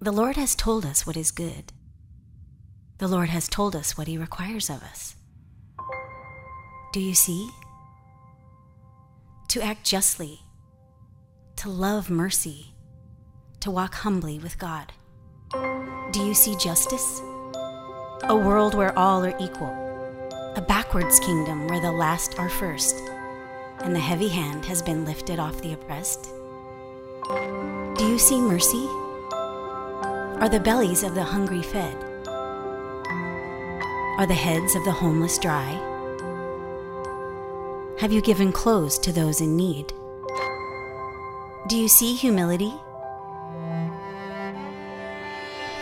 The Lord has told us what is good. The Lord has told us what He requires of us. Do you see? To act justly, to love mercy, to walk humbly with God. Do you see justice? A world where all are equal, a backwards kingdom where the last are first, and the heavy hand has been lifted off the oppressed. Do you see mercy? Are the bellies of the hungry fed? Are the heads of the homeless dry? Have you given clothes to those in need? Do you see humility?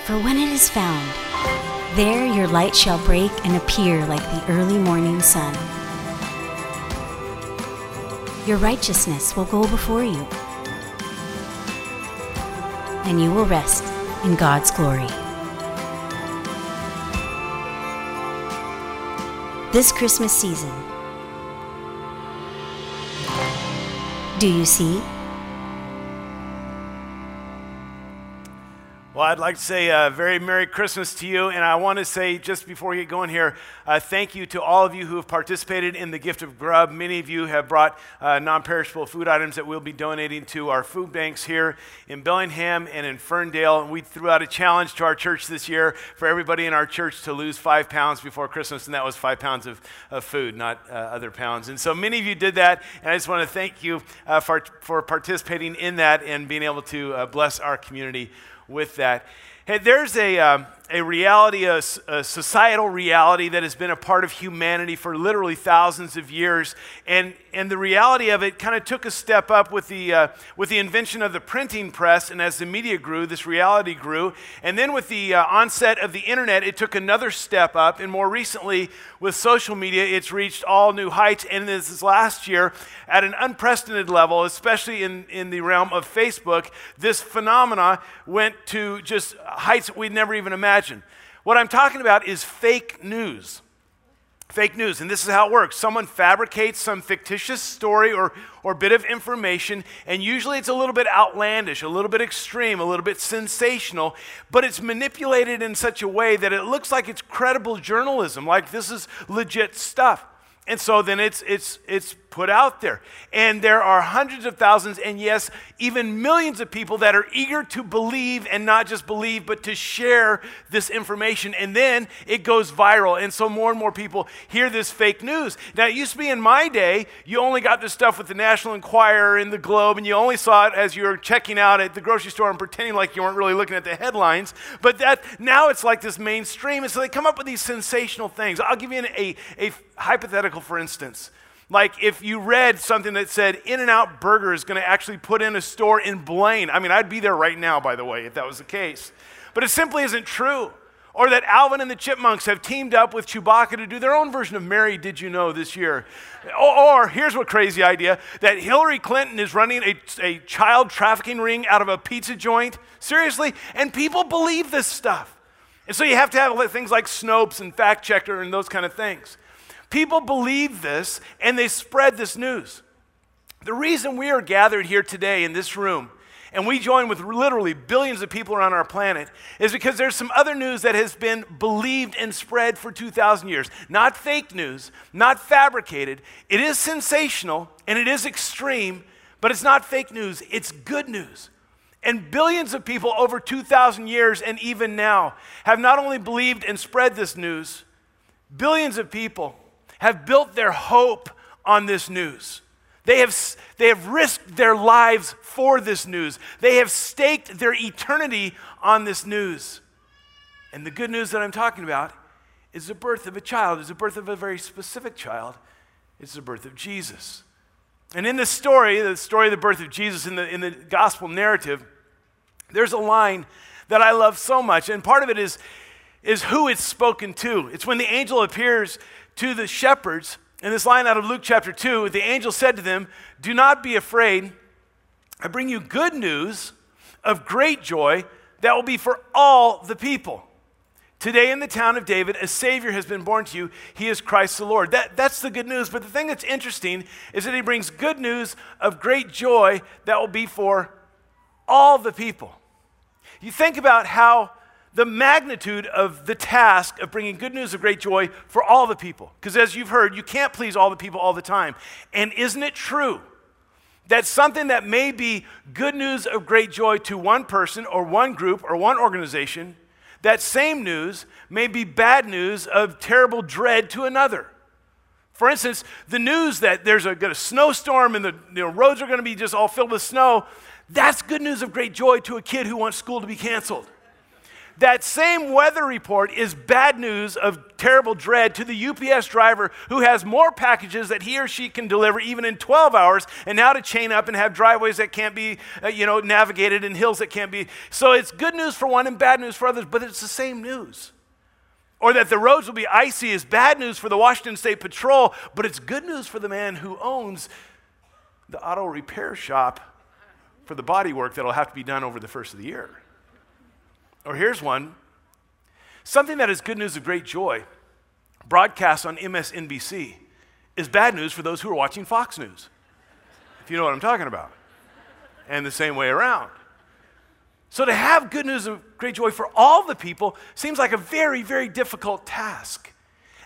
For when it is found, there your light shall break and appear like the early morning sun. Your righteousness will go before you, and you will rest in God's glory. This Christmas season, do you see? Well, I'd like to say a very Merry Christmas to you. And I want to say, just before we get going here, uh, thank you to all of you who have participated in the gift of grub. Many of you have brought uh, non perishable food items that we'll be donating to our food banks here in Bellingham and in Ferndale. We threw out a challenge to our church this year for everybody in our church to lose five pounds before Christmas, and that was five pounds of, of food, not uh, other pounds. And so many of you did that, and I just want to thank you uh, for, for participating in that and being able to uh, bless our community with that. Hey, there's a, um, a reality, a, a, societal reality that has been a part of humanity for literally thousands of years. And, and the reality of it kind of took a step up with the, uh, with the invention of the printing press. And as the media grew, this reality grew. And then with the uh, onset of the internet, it took another step up. And more recently, with social media, it's reached all new heights. And this is last year at an unprecedented level, especially in, in the realm of Facebook. This phenomena went to just heights we'd never even imagined. What I'm talking about is fake news. Fake news, and this is how it works. Someone fabricates some fictitious story or, or bit of information, and usually it's a little bit outlandish, a little bit extreme, a little bit sensational, but it's manipulated in such a way that it looks like it's credible journalism, like this is legit stuff. And so then it's, it's, it's put out there. And there are hundreds of thousands, and yes, even millions of people that are eager to believe and not just believe, but to share this information. And then it goes viral. And so more and more people hear this fake news. Now, it used to be in my day, you only got this stuff with the National Enquirer and the Globe, and you only saw it as you were checking out at the grocery store and pretending like you weren't really looking at the headlines. But that now it's like this mainstream. And so they come up with these sensational things. I'll give you an, a, a hypothetical, for instance. Like if you read something that said In N Out Burger is going to actually put in a store in Blaine. I mean, I'd be there right now, by the way, if that was the case. But it simply isn't true. Or that Alvin and the Chipmunks have teamed up with Chewbacca to do their own version of Mary Did You Know this year. Or, or here's what crazy idea that Hillary Clinton is running a, a child trafficking ring out of a pizza joint. Seriously? And people believe this stuff. And so you have to have things like Snopes and Fact Checker and those kind of things. People believe this and they spread this news. The reason we are gathered here today in this room and we join with literally billions of people around our planet is because there's some other news that has been believed and spread for 2,000 years. Not fake news, not fabricated. It is sensational and it is extreme, but it's not fake news, it's good news. And billions of people over 2,000 years and even now have not only believed and spread this news, billions of people have built their hope on this news. They have, they have risked their lives for this news. They have staked their eternity on this news. And the good news that I'm talking about is the birth of a child, is the birth of a very specific child. It's the birth of Jesus. And in this story, the story of the birth of Jesus in the, in the gospel narrative, there's a line that I love so much. And part of it is, is who it's spoken to. It's when the angel appears to the shepherds, in this line out of Luke chapter 2, the angel said to them, Do not be afraid. I bring you good news of great joy that will be for all the people. Today in the town of David, a Savior has been born to you. He is Christ the Lord. That, that's the good news. But the thing that's interesting is that he brings good news of great joy that will be for all the people. you think about how the magnitude of the task of bringing good news of great joy for all the people. Because as you've heard, you can't please all the people all the time. And isn't it true that something that may be good news of great joy to one person or one group or one organization, that same news may be bad news of terrible dread to another? For instance, the news that there's a, a snowstorm and the you know, roads are going to be just all filled with snow, that's good news of great joy to a kid who wants school to be canceled. That same weather report is bad news of terrible dread to the UPS driver who has more packages that he or she can deliver even in 12 hours and now to chain up and have driveways that can't be, uh, you know, navigated and hills that can't be. So it's good news for one and bad news for others, but it's the same news. Or that the roads will be icy is bad news for the Washington State Patrol, but it's good news for the man who owns the auto repair shop for the body work that'll have to be done over the first of the year. Or here's one something that is good news of great joy, broadcast on MSNBC, is bad news for those who are watching Fox News, if you know what I'm talking about. And the same way around. So to have good news of great joy for all the people seems like a very, very difficult task.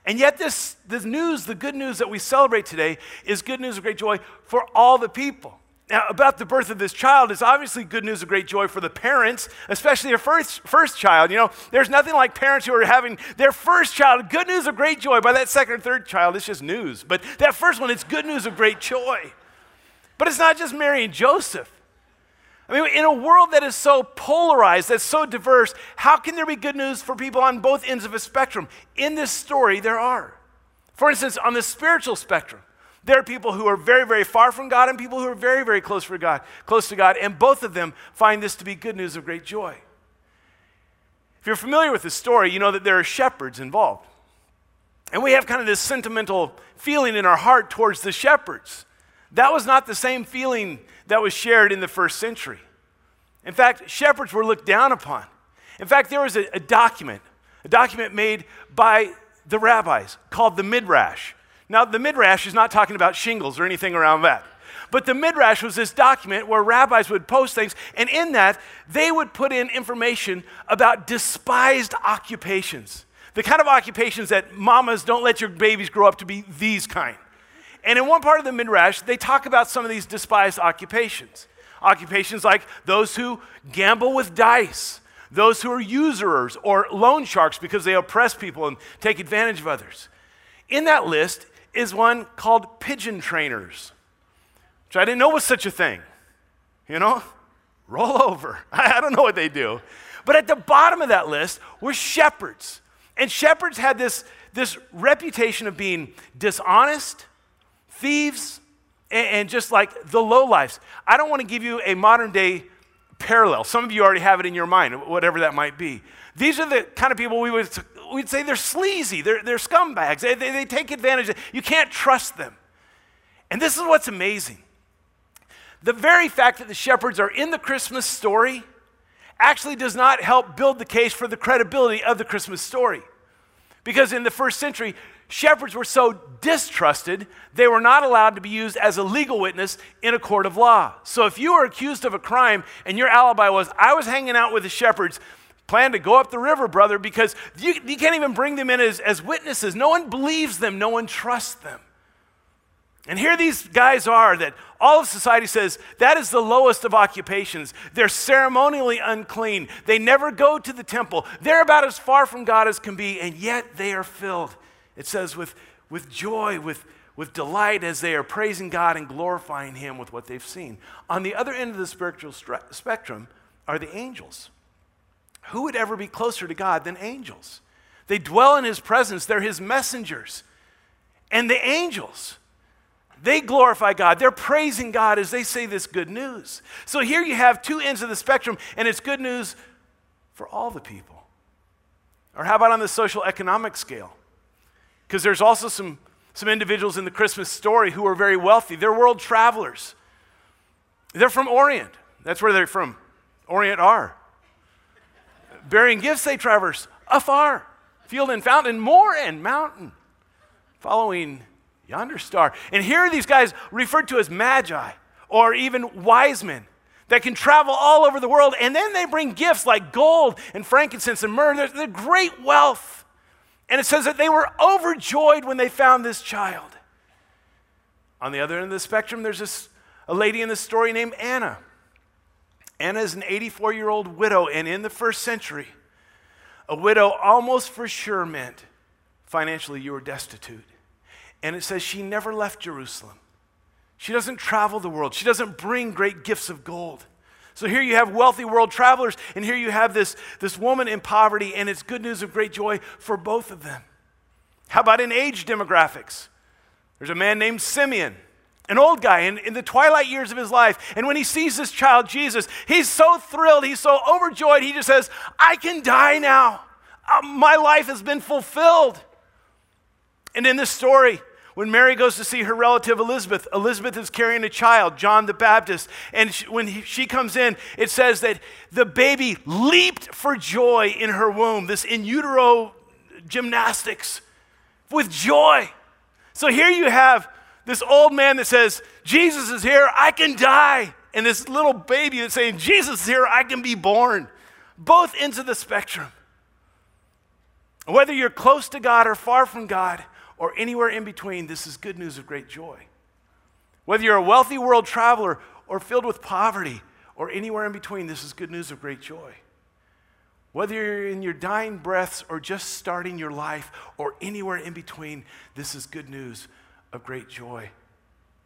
And yet, this, this news, the good news that we celebrate today, is good news of great joy for all the people. Now, about the birth of this child is obviously good news of great joy for the parents, especially their first, first child. You know, there's nothing like parents who are having their first child, good news of great joy. By that second or third child, it's just news. But that first one, it's good news of great joy. But it's not just Mary and Joseph. I mean, in a world that is so polarized, that's so diverse, how can there be good news for people on both ends of a spectrum? In this story, there are. For instance, on the spiritual spectrum, there are people who are very, very far from God and people who are very, very close for God, close to God, and both of them find this to be good news of great joy. If you're familiar with the story, you know that there are shepherds involved. And we have kind of this sentimental feeling in our heart towards the shepherds. That was not the same feeling that was shared in the first century. In fact, shepherds were looked down upon. In fact, there was a, a document, a document made by the rabbis called the Midrash. Now, the Midrash is not talking about shingles or anything around that. But the Midrash was this document where rabbis would post things, and in that, they would put in information about despised occupations. The kind of occupations that mamas don't let your babies grow up to be these kind. And in one part of the Midrash, they talk about some of these despised occupations. Occupations like those who gamble with dice, those who are usurers or loan sharks because they oppress people and take advantage of others. In that list is one called pigeon trainers, which I didn't know was such a thing. You know, roll over. I don't know what they do. But at the bottom of that list were shepherds. And shepherds had this, this reputation of being dishonest, thieves, and, and just like the low lives. I don't want to give you a modern day parallel. Some of you already have it in your mind, whatever that might be. These are the kind of people we would we'd say they're sleazy, they're, they're scumbags, they, they, they take advantage. You can't trust them. And this is what's amazing. The very fact that the shepherds are in the Christmas story actually does not help build the case for the credibility of the Christmas story. Because in the first century, shepherds were so distrusted, they were not allowed to be used as a legal witness in a court of law. So if you were accused of a crime and your alibi was, I was hanging out with the shepherds, plan to go up the river, brother, because you, you can't even bring them in as, as witnesses. No one believes them, no one trusts them. And here these guys are that all of society says that is the lowest of occupations. They're ceremonially unclean. They never go to the temple. They're about as far from God as can be, and yet they are filled, it says, with, with joy, with, with delight as they are praising God and glorifying Him with what they've seen. On the other end of the spiritual spectrum are the angels. Who would ever be closer to God than angels? They dwell in his presence, they're his messengers. And the angels, they glorify God. They're praising God as they say this good news. So here you have two ends of the spectrum, and it's good news for all the people. Or how about on the social economic scale? Because there's also some, some individuals in the Christmas story who are very wealthy. They're world travelers. They're from Orient. That's where they're from. Orient are bearing gifts they traverse afar, field and fountain, moor and mountain, following yonder star. And here are these guys referred to as magi or even wise men. that can travel all over the world. And then they bring gifts like gold and frankincense and myrrh. They're, they're great wealth. And it says that they were overjoyed when they found this child. On the other end of the spectrum, there's this, a lady in the story named Anna. Anna is an 84 year old widow, and in the first century, a widow almost for sure meant financially you were destitute. And it says she never left Jerusalem. She doesn't travel the world, she doesn't bring great gifts of gold. So here you have wealthy world travelers, and here you have this, this woman in poverty, and it's good news of great joy for both of them. How about in age demographics? There's a man named Simeon, an old guy in, in the twilight years of his life. And when he sees this child, Jesus, he's so thrilled, he's so overjoyed, he just says, I can die now. Uh, my life has been fulfilled. And in this story, when Mary goes to see her relative Elizabeth, Elizabeth is carrying a child, John the Baptist. And she, when he, she comes in, it says that the baby leaped for joy in her womb, this in utero gymnastics with joy. So here you have this old man that says, Jesus is here, I can die. And this little baby that's saying, Jesus is here, I can be born. Both ends of the spectrum. Whether you're close to God or far from God, or anywhere in between, this is good news of great joy. Whether you're a wealthy world traveler or filled with poverty, or anywhere in between, this is good news of great joy. Whether you're in your dying breaths or just starting your life, or anywhere in between, this is good news of great joy,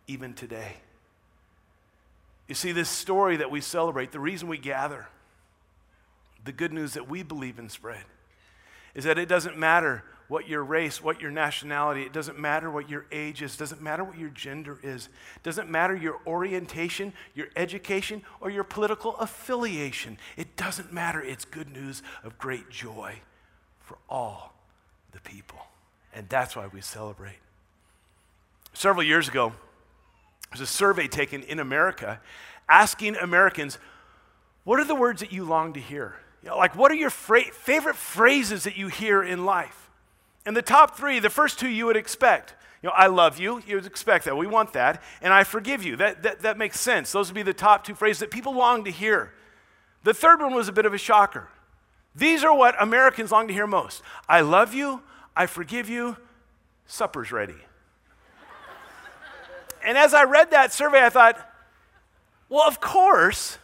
even today. You see, this story that we celebrate, the reason we gather, the good news that we believe in spread, is that it doesn't matter what your race, what your nationality, it doesn't matter what your age is, doesn't matter what your gender is, doesn't matter your orientation, your education, or your political affiliation. It doesn't matter. It's good news of great joy for all the people. And that's why we celebrate. Several years ago, there was a survey taken in America asking Americans, what are the words that you long to hear? You know, like, what are your fra- favorite phrases that you hear in life? And the top three, the first two you would expect. You know, I love you, you would expect that. We want that. And I forgive you. That, that, that makes sense. Those would be the top two phrases that people long to hear. The third one was a bit of a shocker. These are what Americans long to hear most I love you, I forgive you, supper's ready. And as I read that survey, I thought, well, of course,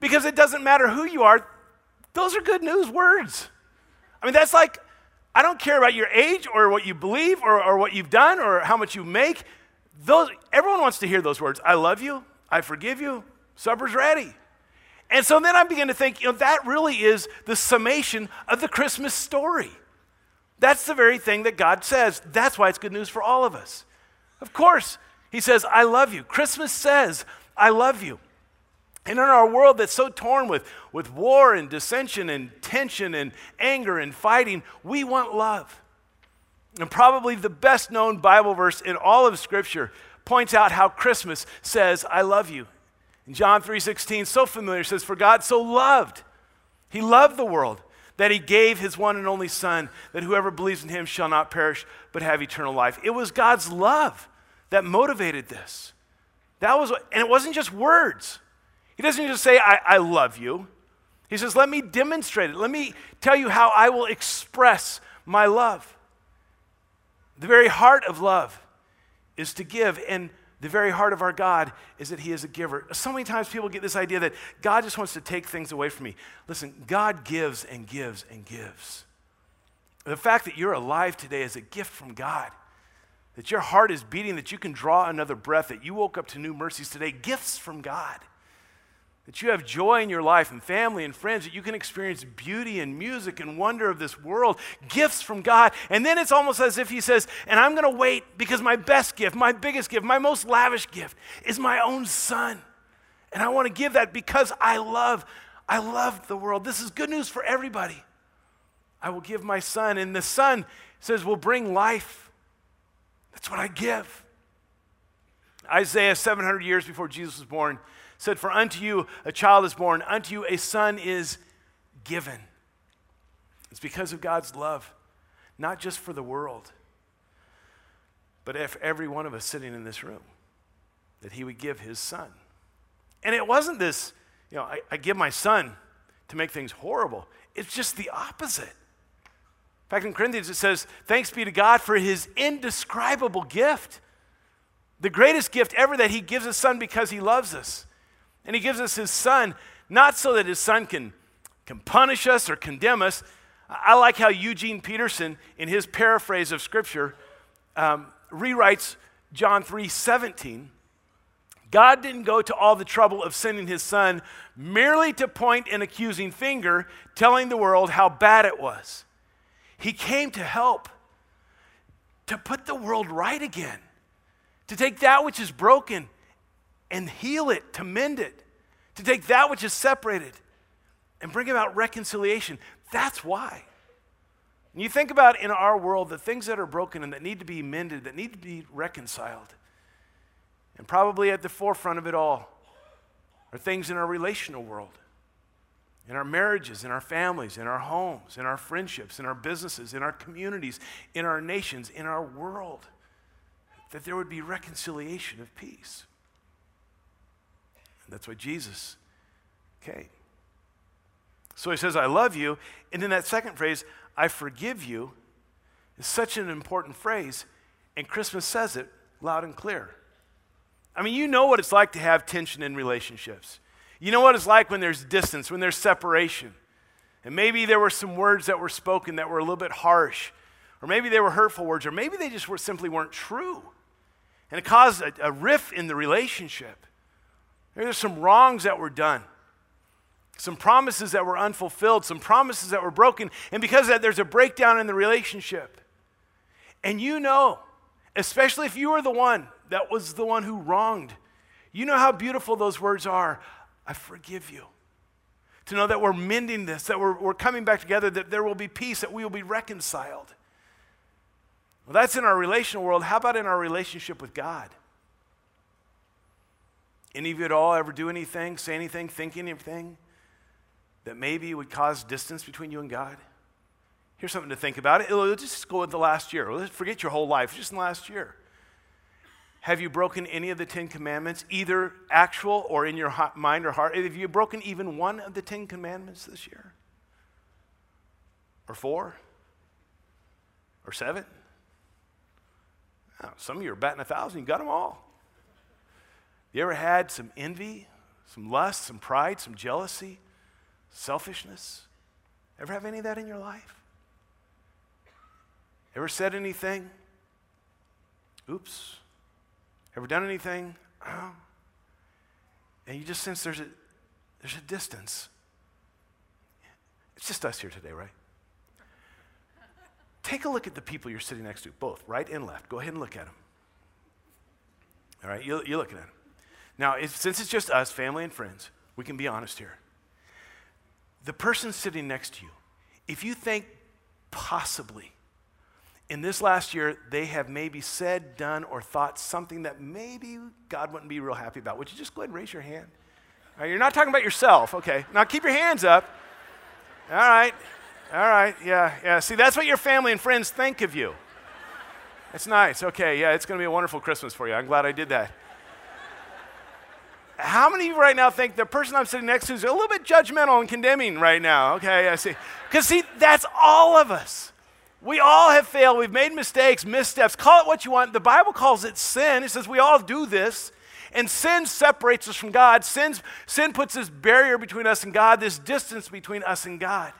because it doesn't matter who you are, those are good news words. I mean, that's like I don't care about your age or what you believe or, or what you've done or how much you make. Those, everyone wants to hear those words. I love you. I forgive you. Supper's ready. And so then I begin to think, you know, that really is the summation of the Christmas story. That's the very thing that God says. That's why it's good news for all of us. Of course, He says, I love you. Christmas says, I love you. And in our world that's so torn with, with war and dissension and tension and anger and fighting, we want love. And probably the best known Bible verse in all of Scripture points out how Christmas says, I love you. In John 3:16, so familiar, says, For God so loved, He loved the world, that He gave His one and only Son, that whoever believes in Him shall not perish, but have eternal life. It was God's love that motivated this. That was, and it wasn't just words. He doesn't just say, I, I love you. He says, Let me demonstrate it. Let me tell you how I will express my love. The very heart of love is to give, and the very heart of our God is that He is a giver. So many times people get this idea that God just wants to take things away from me. Listen, God gives and gives and gives. The fact that you're alive today is a gift from God. That your heart is beating, that you can draw another breath, that you woke up to new mercies today, gifts from God. That you have joy in your life and family and friends, that you can experience beauty and music and wonder of this world, gifts from God. And then it's almost as if He says, And I'm going to wait because my best gift, my biggest gift, my most lavish gift is my own son. And I want to give that because I love, I love the world. This is good news for everybody. I will give my son. And the son says, will bring life. That's what I give. Isaiah, 700 years before Jesus was born, said, For unto you a child is born, unto you a son is given. It's because of God's love, not just for the world, but if every one of us sitting in this room, that he would give his son. And it wasn't this you know, I, I give my son to make things horrible. It's just the opposite. Fact, in Corinthians it says, Thanks be to God for his indescribable gift. The greatest gift ever that he gives his son because he loves us. And he gives us his son not so that his son can, can punish us or condemn us. I like how Eugene Peterson, in his paraphrase of scripture, um, rewrites John 3 17. God didn't go to all the trouble of sending his son merely to point an accusing finger, telling the world how bad it was. He came to help, to put the world right again, to take that which is broken and heal it, to mend it, to take that which is separated and bring about reconciliation. That's why. And you think about in our world the things that are broken and that need to be mended, that need to be reconciled. And probably at the forefront of it all are things in our relational world, in our marriages, in our families, in our homes, in our friendships, in our businesses, in our communities, in our nations, in our world. That there would be reconciliation of peace. And that's why Jesus came. So he says, I love you. And in that second phrase, I forgive you, is such an important phrase. And Christmas says it loud and clear. I mean, you know what it's like to have tension in relationships. You know what it's like when there's distance, when there's separation. And maybe there were some words that were spoken that were a little bit harsh, or maybe they were hurtful words, or maybe they just were, simply weren't true. And it caused a, a rift in the relationship. There's some wrongs that were done, some promises that were unfulfilled, some promises that were broken. And because of that, there's a breakdown in the relationship. And you know, especially if you were the one that was the one who wronged, you know how beautiful those words are. I forgive you. To know that we're mending this, that we're, we're coming back together, that there will be peace, that we will be reconciled. Well, that's in our relational world. How about in our relationship with God? Any of you at all ever do anything, say anything, think anything that maybe would cause distance between you and God? Here's something to think about. It. It'll just go with the last year. Let's forget your whole life, just in the last year. Have you broken any of the Ten Commandments, either actual or in your mind or heart? Have you broken even one of the Ten Commandments this year? Or four? Or seven? Oh, some of you are batting a thousand, you got them all. You ever had some envy, some lust, some pride, some jealousy, selfishness? Ever have any of that in your life? Ever said anything? Oops. Ever done anything? And you just sense there's a, there's a distance. It's just us here today, right? Take a look at the people you're sitting next to, both right and left. Go ahead and look at them. All right, you're, you're looking at them. Now, if, since it's just us, family and friends, we can be honest here. The person sitting next to you, if you think possibly in this last year they have maybe said, done, or thought something that maybe God wouldn't be real happy about, would you just go ahead and raise your hand? You're not talking about yourself, okay? Now keep your hands up. All right, all right, yeah, yeah. See, that's what your family and friends think of you. It's nice. Okay, yeah, it's going to be a wonderful Christmas for you. I'm glad I did that. How many of you right now think the person I'm sitting next to is a little bit judgmental and condemning right now? Okay, I see. Because, see, that's all of us. We all have failed. We've made mistakes, missteps. Call it what you want. The Bible calls it sin. It says we all do this. And sin separates us from God. Sin, sin puts this barrier between us and God, this distance between us and God.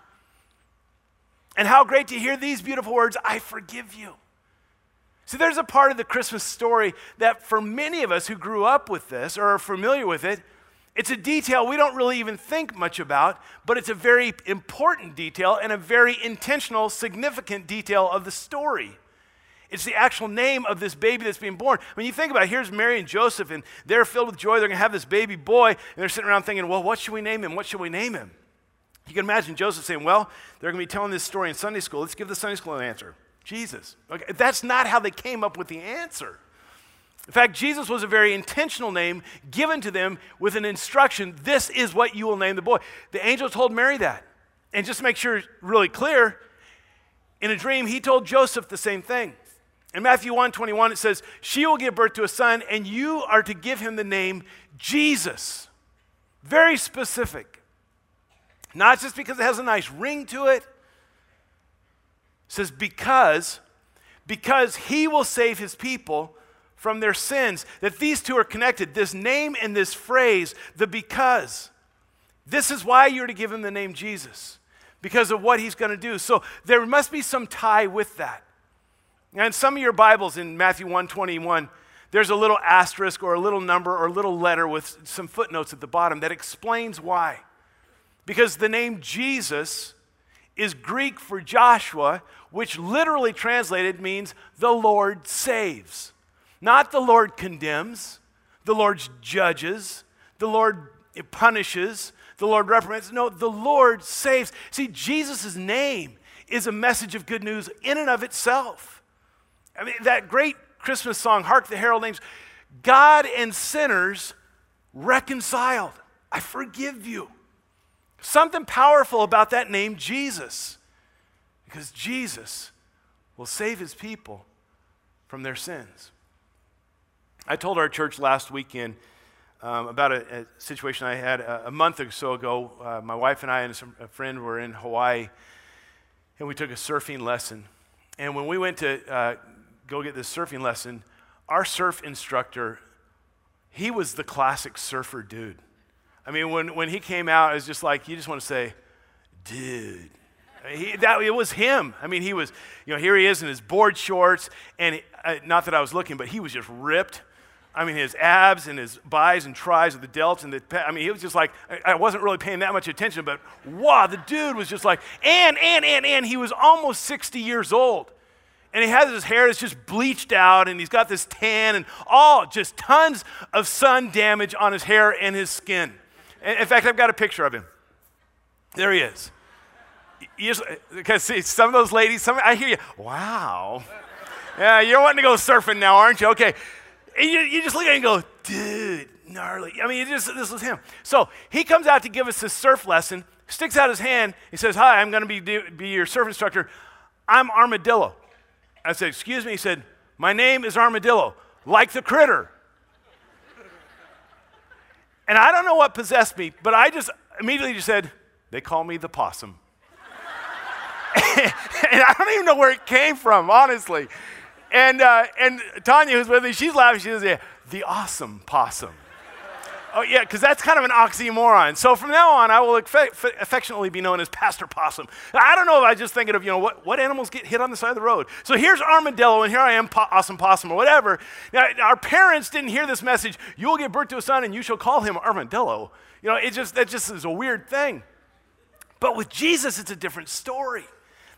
And how great to hear these beautiful words I forgive you. See, there's a part of the Christmas story that for many of us who grew up with this or are familiar with it, it's a detail we don't really even think much about, but it's a very important detail and a very intentional, significant detail of the story. It's the actual name of this baby that's being born. When you think about it, here's Mary and Joseph, and they're filled with joy. They're going to have this baby boy, and they're sitting around thinking, well, what should we name him? What should we name him? You can imagine Joseph saying, well, they're going to be telling this story in Sunday school. Let's give the Sunday school an answer. Jesus. Okay, that's not how they came up with the answer. In fact, Jesus was a very intentional name given to them with an instruction this is what you will name the boy. The angel told Mary that. And just to make sure really clear, in a dream, he told Joseph the same thing. In Matthew 1 21, it says, She will give birth to a son, and you are to give him the name Jesus. Very specific. Not just because it has a nice ring to it. It says, because, because he will save his people from their sins. That these two are connected. This name and this phrase, the because. This is why you're to give him the name Jesus, because of what he's going to do. So there must be some tie with that. And some of your Bibles in Matthew 121, there's a little asterisk or a little number or a little letter with some footnotes at the bottom that explains why. Because the name Jesus is Greek for Joshua, which literally translated means the Lord saves. Not the Lord condemns, the Lord judges, the Lord punishes, the Lord reprimands. No, the Lord saves. See, Jesus' name is a message of good news in and of itself. I mean, that great Christmas song, Hark the Herald Names, God and sinners reconciled. I forgive you. Something powerful about that name, Jesus, because Jesus will save his people from their sins. I told our church last weekend um, about a, a, situation I had a, a month or so ago. Uh, my wife and I and some, a friend were in Hawaii, and we took a surfing lesson. And when we went to uh, go get this surfing lesson, our surf instructor, he was the classic surfer dude. I mean, when, when he came out, it was just like, you just want to say, dude. He, that, it was him. I mean, he was, you know, here he is in his board shorts, and uh, not that I was looking, but he was just ripped. I mean, his abs and his bis and tries of the delts and the, I mean, he was just like, I wasn't really paying that much attention, but wow, the dude was just like, and, and, and, and, he was almost 60 years old. And he has his hair that's just bleached out, and he's got this tan, and all just tons of sun damage on his hair and his skin. In fact, I've got a picture of him. There he is. Because see, some of those ladies, some, I hear you, wow. Yeah, you're wanting to go surfing now, aren't you? Okay. And you, you just look at him and go, dude, gnarly. I mean, just, this was him. So he comes out to give us this surf lesson, sticks out his hand. He says, Hi, I'm going to be, be your surf instructor. I'm Armadillo. I said, Excuse me. He said, My name is Armadillo, like the critter. And I don't know what possessed me, but I just immediately just said, they call me the possum. and I don't even know where it came from, honestly. And, uh, and Tanya, who's with me, she's laughing. She says, yeah, the awesome possum. Oh, yeah, because that's kind of an oxymoron. So from now on, I will affectionately be known as Pastor Possum. I don't know if I'm just thinking of, you know, what, what animals get hit on the side of the road. So here's armadillo, and here I am, po- awesome possum, or whatever. Now, our parents didn't hear this message, you will give birth to a son, and you shall call him armadillo. You know, it just, that just is a weird thing. But with Jesus, it's a different story.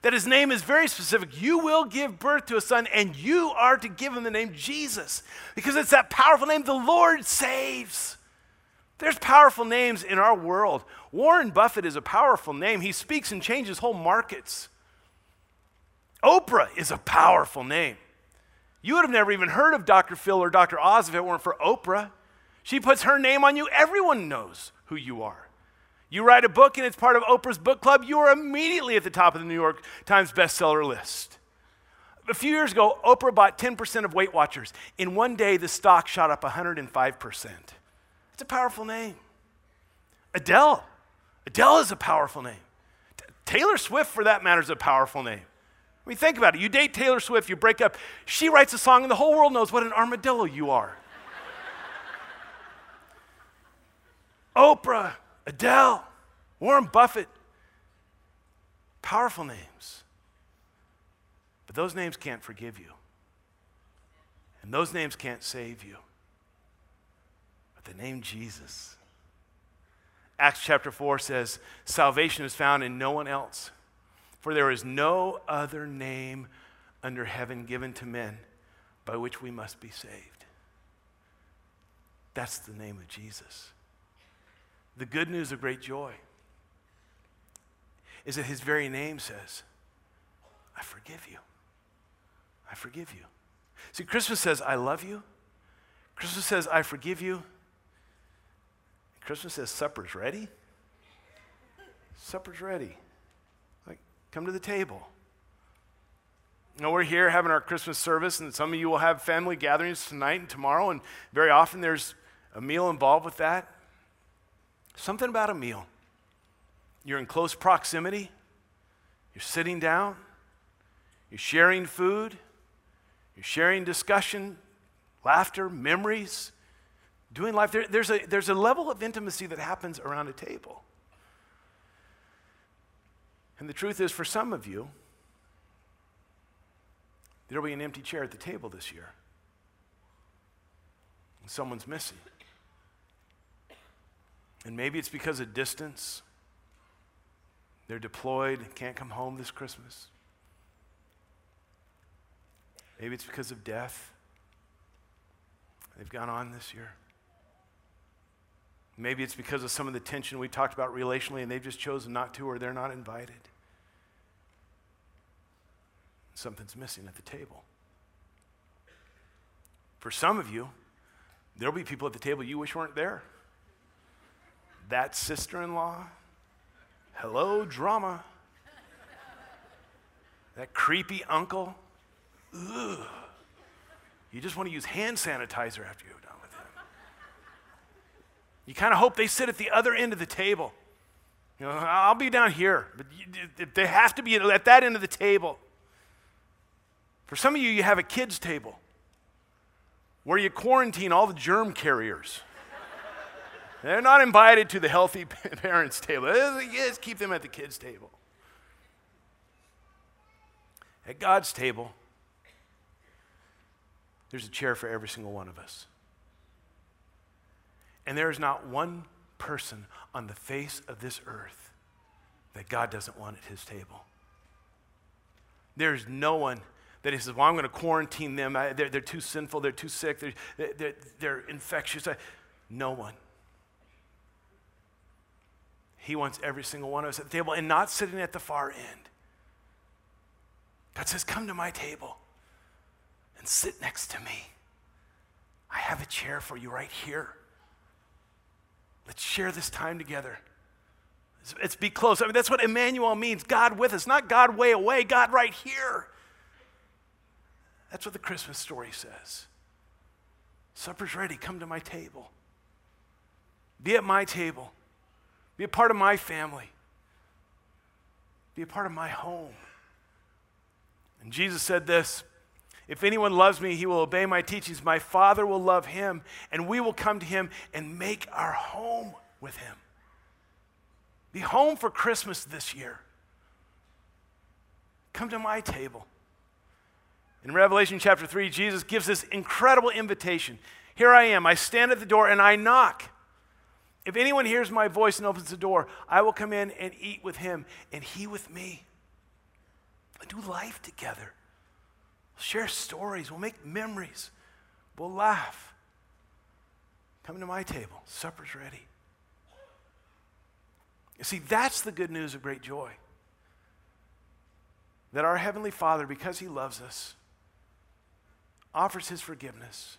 That his name is very specific. You will give birth to a son, and you are to give him the name Jesus. Because it's that powerful name, the Lord saves. There's powerful names in our world. Warren Buffett is a powerful name. He speaks and changes whole markets. Oprah is a powerful name. You would have never even heard of Dr. Phil or Dr. Oz if it weren't for Oprah. She puts her name on you, everyone knows who you are. You write a book and it's part of Oprah's book club, you are immediately at the top of the New York Times bestseller list. A few years ago, Oprah bought 10% of Weight Watchers. In one day, the stock shot up 105%. It's a powerful name. Adele. Adele is a powerful name. T- Taylor Swift, for that matter, is a powerful name. I mean, think about it. You date Taylor Swift, you break up, she writes a song, and the whole world knows what an armadillo you are. Oprah, Adele, Warren Buffett. Powerful names. But those names can't forgive you. And those names can't save you But the name Jesus. Acts chapter 4 says, Salvation is found in no one else, for there is no other name under heaven given to men by which we must be saved. That's the name of Jesus. The good news of great joy is that his very name says, I forgive you. I forgive you. See, Christmas says, I love you. Christmas says, I forgive you. Christmas says supper's ready. Supper's ready. Like, come to the table. Know, we're here having our Christmas service, and some of you will have family gatherings tonight and tomorrow, and very often there's a meal involved with that. Something about a meal. You're in close proximity, you're sitting down, you're sharing food, you're sharing discussion, laughter, memories, doing life. There, there's, a, there's a level of intimacy that happens around a table. And the truth is, for some of you, there'll be an empty chair at the table this year. And someone's missing. And maybe it's because of distance. They're deployed, can't come home this Christmas. Maybe it's because of death. They've gone on this year. Maybe it's because of some of the tension we talked about relationally and they've just chosen not to or they're not invited. Something's missing at the table. For some of you, there'll be people at the table you wish weren't there. That sister in law, hello, drama. That creepy uncle, ugh. You just want to use hand sanitizer after you're done with him. You kind of hope they sit at the other end of the table. You know, I'll be down here, but you, they have to be at that end of the table. For some of you, you have a kids' table where you quarantine all the germ carriers. They're not invited to the healthy parents' table. Just keep them at the kids' table. At God's table, there's a chair for every single one of us. And there is not one person on the face of this earth that God doesn't want at his table. There's no one that he says, Well, I'm going to quarantine them. They're, they're too sinful. They're too sick. They're, they're, they're infectious. No one. He wants every single one of us at the table and not sitting at the far end. God says, Come to my table and sit next to me. I have a chair for you right here. Let's share this time together. Let's, let's be close. I mean, that's what Emmanuel means God with us, not God way away, God right here. That's what the Christmas story says. Supper's ready. Come to my table. Be at my table. Be a part of my family. Be a part of my home. And Jesus said this If anyone loves me, he will obey my teachings. My Father will love him, and we will come to him and make our home with him. Be home for Christmas this year. Come to my table. In Revelation chapter 3, Jesus gives this incredible invitation. Here I am. I stand at the door and I knock. If anyone hears my voice and opens the door, I will come in and eat with him and he with me. We'll do life together. We'll share stories. We'll make memories. We'll laugh. Come to my table. Supper's ready. You see, that's the good news of great joy. That our Heavenly Father, because He loves us, offers his forgiveness,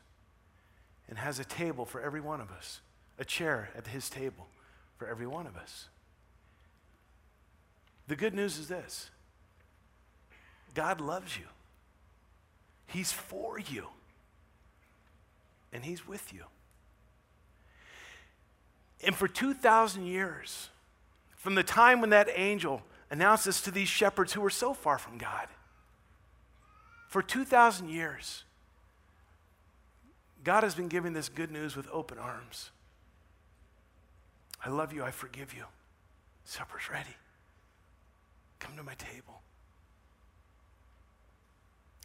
and has a table for every one of us, a chair at his table for every one of us. The good news is this God loves you, He's for you, and He's with you. And for 2,000 years, from the time when that angel announced this to these shepherds who were so far from God, for 2,000 years, God has been giving this good news with open arms. I love you. I forgive you. Supper's ready. Come to my table.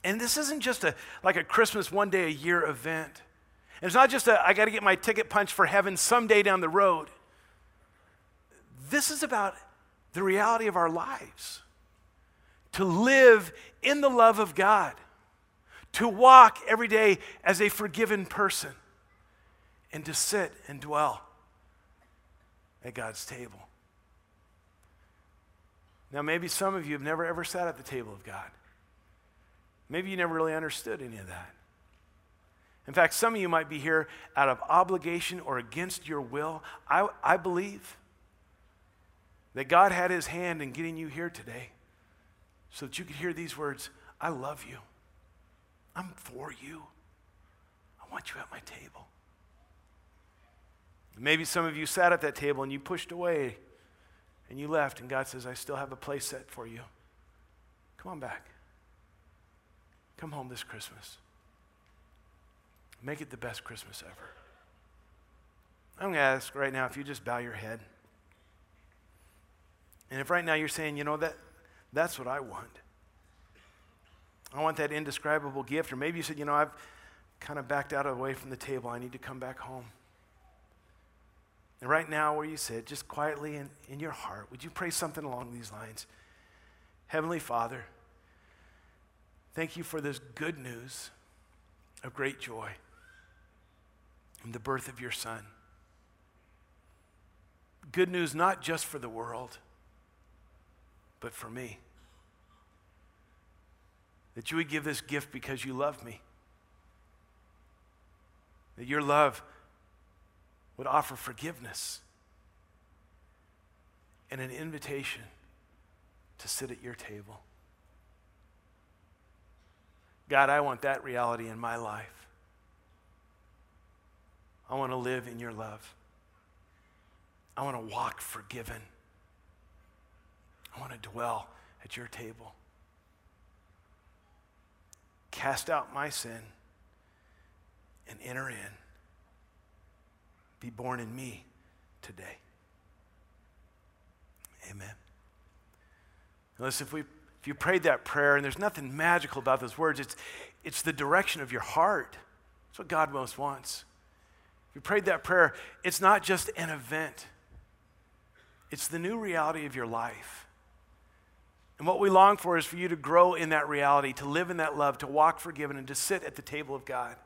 And this isn't just a like a Christmas one day a year event. And it's not just a I got to get my ticket punched for heaven someday down the road. This is about the reality of our lives. To live in the love of God to walk every day as a forgiven person, and to sit and dwell at God's table. Now, maybe some of you have never ever sat at the table of God. Maybe you never really understood any of that. In fact, some of you might be here out of obligation or against your will. I, I believe that God had his hand in getting you here today so that you could hear these words I love you. I'm for you. I want you at my table. Maybe some of you sat at that table and you pushed away and you left, and God says, I still have a place set for you. Come on back. Come home this Christmas. Make it the best Christmas ever. I'm going to ask right now if you just bow your head. And if right now you're saying, you know, that, that's what I want. I want that indescribable gift. Or maybe you said, you know, I've kind of backed out of away from the table. I need to come back home. And right now, where you sit, just quietly in, in your heart, would you pray something along these lines? Heavenly Father, thank you for this good news of great joy and the birth of your Son. Good news not just for the world, but for me. That you would give this gift because you love me. That your love would offer forgiveness and an invitation to sit at your table. God, I want that reality in my life. I want to live in your love. I want to walk forgiven. I want to dwell at your table. Cast out my sin and enter in. Be born in me today. Amen. Listen, if, we, if you prayed that prayer, and there's nothing magical about those words, it's, it's the direction of your heart. That's what God most wants. If you prayed that prayer, it's not just an event, it's the new reality of your life. And what we long for is for you to grow in that reality, to live in that love, to walk forgiven, and to sit at the table of God.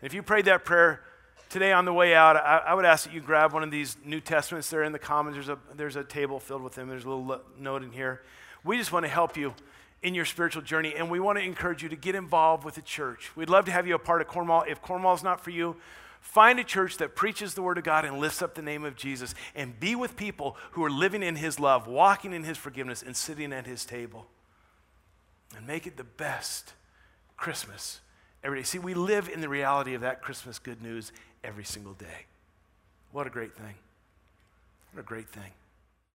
And if you prayed that prayer today on the way out, I, I, would ask that you grab one of these New Testaments. They're in the Commons. There's a, there's a table filled with them. There's a little note in here. We just want to help you in your spiritual journey, and we want to encourage you to get involved with the church. We'd love to have you a part of Cornwall. If Cornwall's not for you, Find a church that preaches the Word of God and lifts up the name of Jesus, and be with people who are living in His love, walking in His forgiveness, and sitting at His table. And make it the best Christmas every day. See, we live in the reality of that Christmas good news every single day. What a great thing. What a great thing.